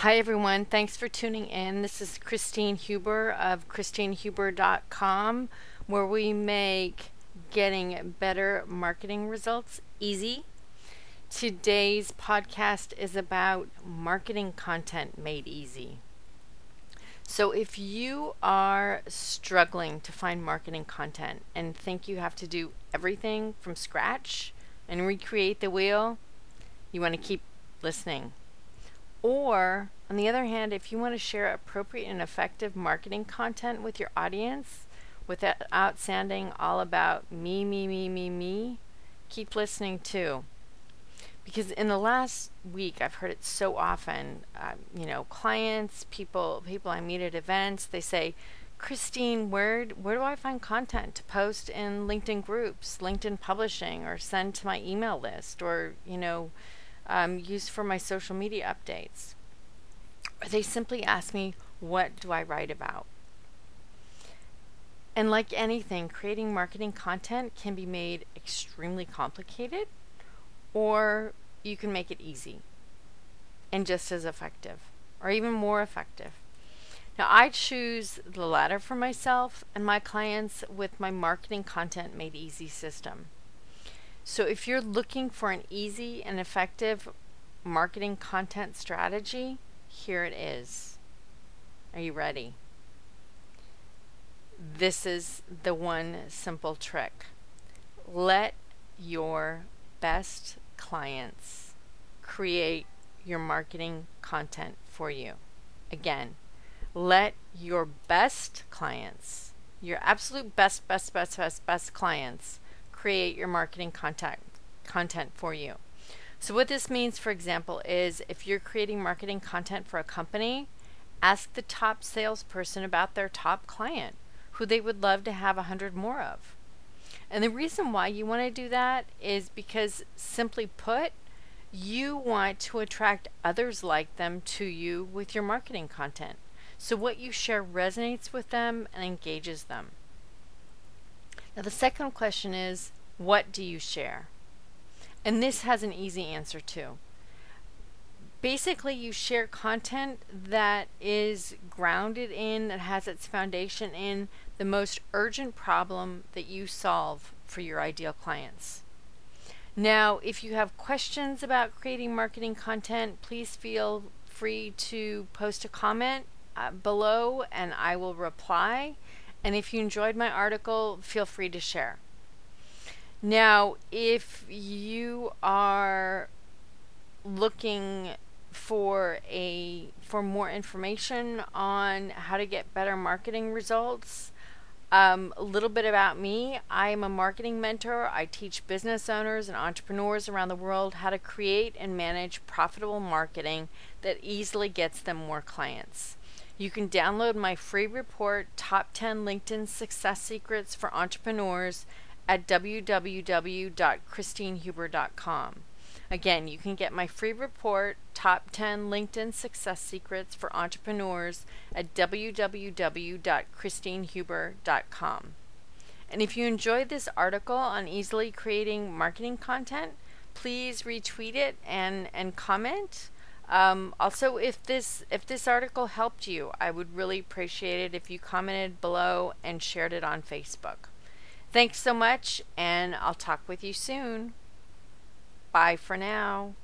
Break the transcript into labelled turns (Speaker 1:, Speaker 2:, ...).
Speaker 1: Hi, everyone. Thanks for tuning in. This is Christine Huber of ChristineHuber.com, where we make getting better marketing results easy. Today's podcast is about marketing content made easy. So, if you are struggling to find marketing content and think you have to do everything from scratch and recreate the wheel, you want to keep listening. Or, on the other hand, if you want to share appropriate and effective marketing content with your audience without sounding all about me, me, me, me, me, keep listening too. Because in the last week, I've heard it so often. Uh, you know, clients, people, people I meet at events, they say, Christine, where where do I find content to post in LinkedIn groups, LinkedIn publishing, or send to my email list, or you know, um, use for my social media updates? Or they simply ask me, what do I write about? And like anything, creating marketing content can be made extremely complicated, or you can make it easy and just as effective, or even more effective. Now, I choose the latter for myself and my clients with my marketing content made easy system. So, if you're looking for an easy and effective marketing content strategy, here it is. Are you ready? This is the one simple trick. Let your best clients create your marketing content for you. Again, let your best clients, your absolute best, best, best, best, best clients, create your marketing content content for you. So what this means, for example, is if you're creating marketing content for a company, ask the top salesperson about their top client, who they would love to have a hundred more of. And the reason why you want to do that is because, simply put, you want to attract others like them to you with your marketing content. So what you share resonates with them and engages them. Now, the second question is what do you share? And this has an easy answer too. Basically, you share content that is grounded in, that has its foundation in the most urgent problem that you solve for your ideal clients. Now, if you have questions about creating marketing content, please feel free to post a comment uh, below and I will reply. And if you enjoyed my article, feel free to share. Now, if you are looking for a for more information on how to get better marketing results, um, a little bit about me. I am a marketing mentor. I teach business owners and entrepreneurs around the world how to create and manage profitable marketing that easily gets them more clients. You can download my free report, Top 10 LinkedIn Success Secrets for Entrepreneurs, at www.christinehuber.com. Again, you can get my free report, Top 10 LinkedIn Success Secrets for Entrepreneurs, at www.christinehuber.com. And if you enjoyed this article on easily creating marketing content, please retweet it and, and comment. Um, also, if this if this article helped you, I would really appreciate it if you commented below and shared it on Facebook. Thanks so much, and I'll talk with you soon. Bye for now.